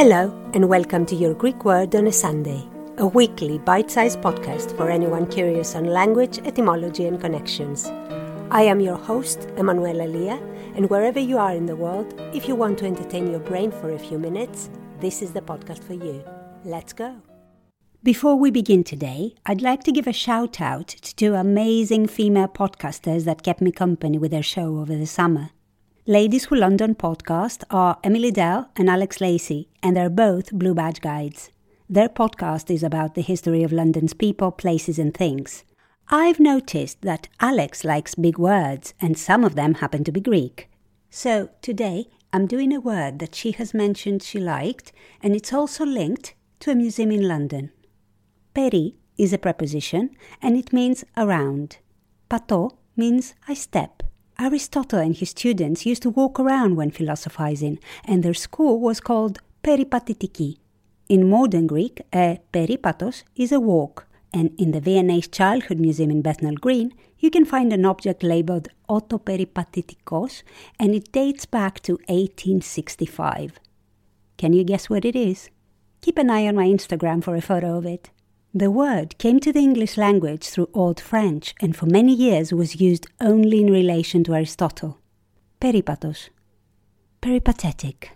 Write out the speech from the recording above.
Hello, and welcome to your Greek Word on a Sunday, a weekly bite sized podcast for anyone curious on language, etymology, and connections. I am your host, Emanuela Lia, and wherever you are in the world, if you want to entertain your brain for a few minutes, this is the podcast for you. Let's go. Before we begin today, I'd like to give a shout out to two amazing female podcasters that kept me company with their show over the summer. Ladies Who London podcast are Emily Dell and Alex Lacey, and they're both Blue Badge guides. Their podcast is about the history of London's people, places, and things. I've noticed that Alex likes big words, and some of them happen to be Greek. So today, I'm doing a word that she has mentioned she liked, and it's also linked to a museum in London. Peri is a preposition, and it means around. Pato means I step. Aristotle and his students used to walk around when philosophizing, and their school was called peripatitiki. In modern Greek, a peripatos is a walk, and in the V&A's Childhood Museum in Bethnal Green, you can find an object labeled Autoperipatetikos, and it dates back to 1865. Can you guess what it is? Keep an eye on my Instagram for a photo of it. The word came to the English language through Old French and for many years was used only in relation to Aristotle. Peripatos. Peripatetic.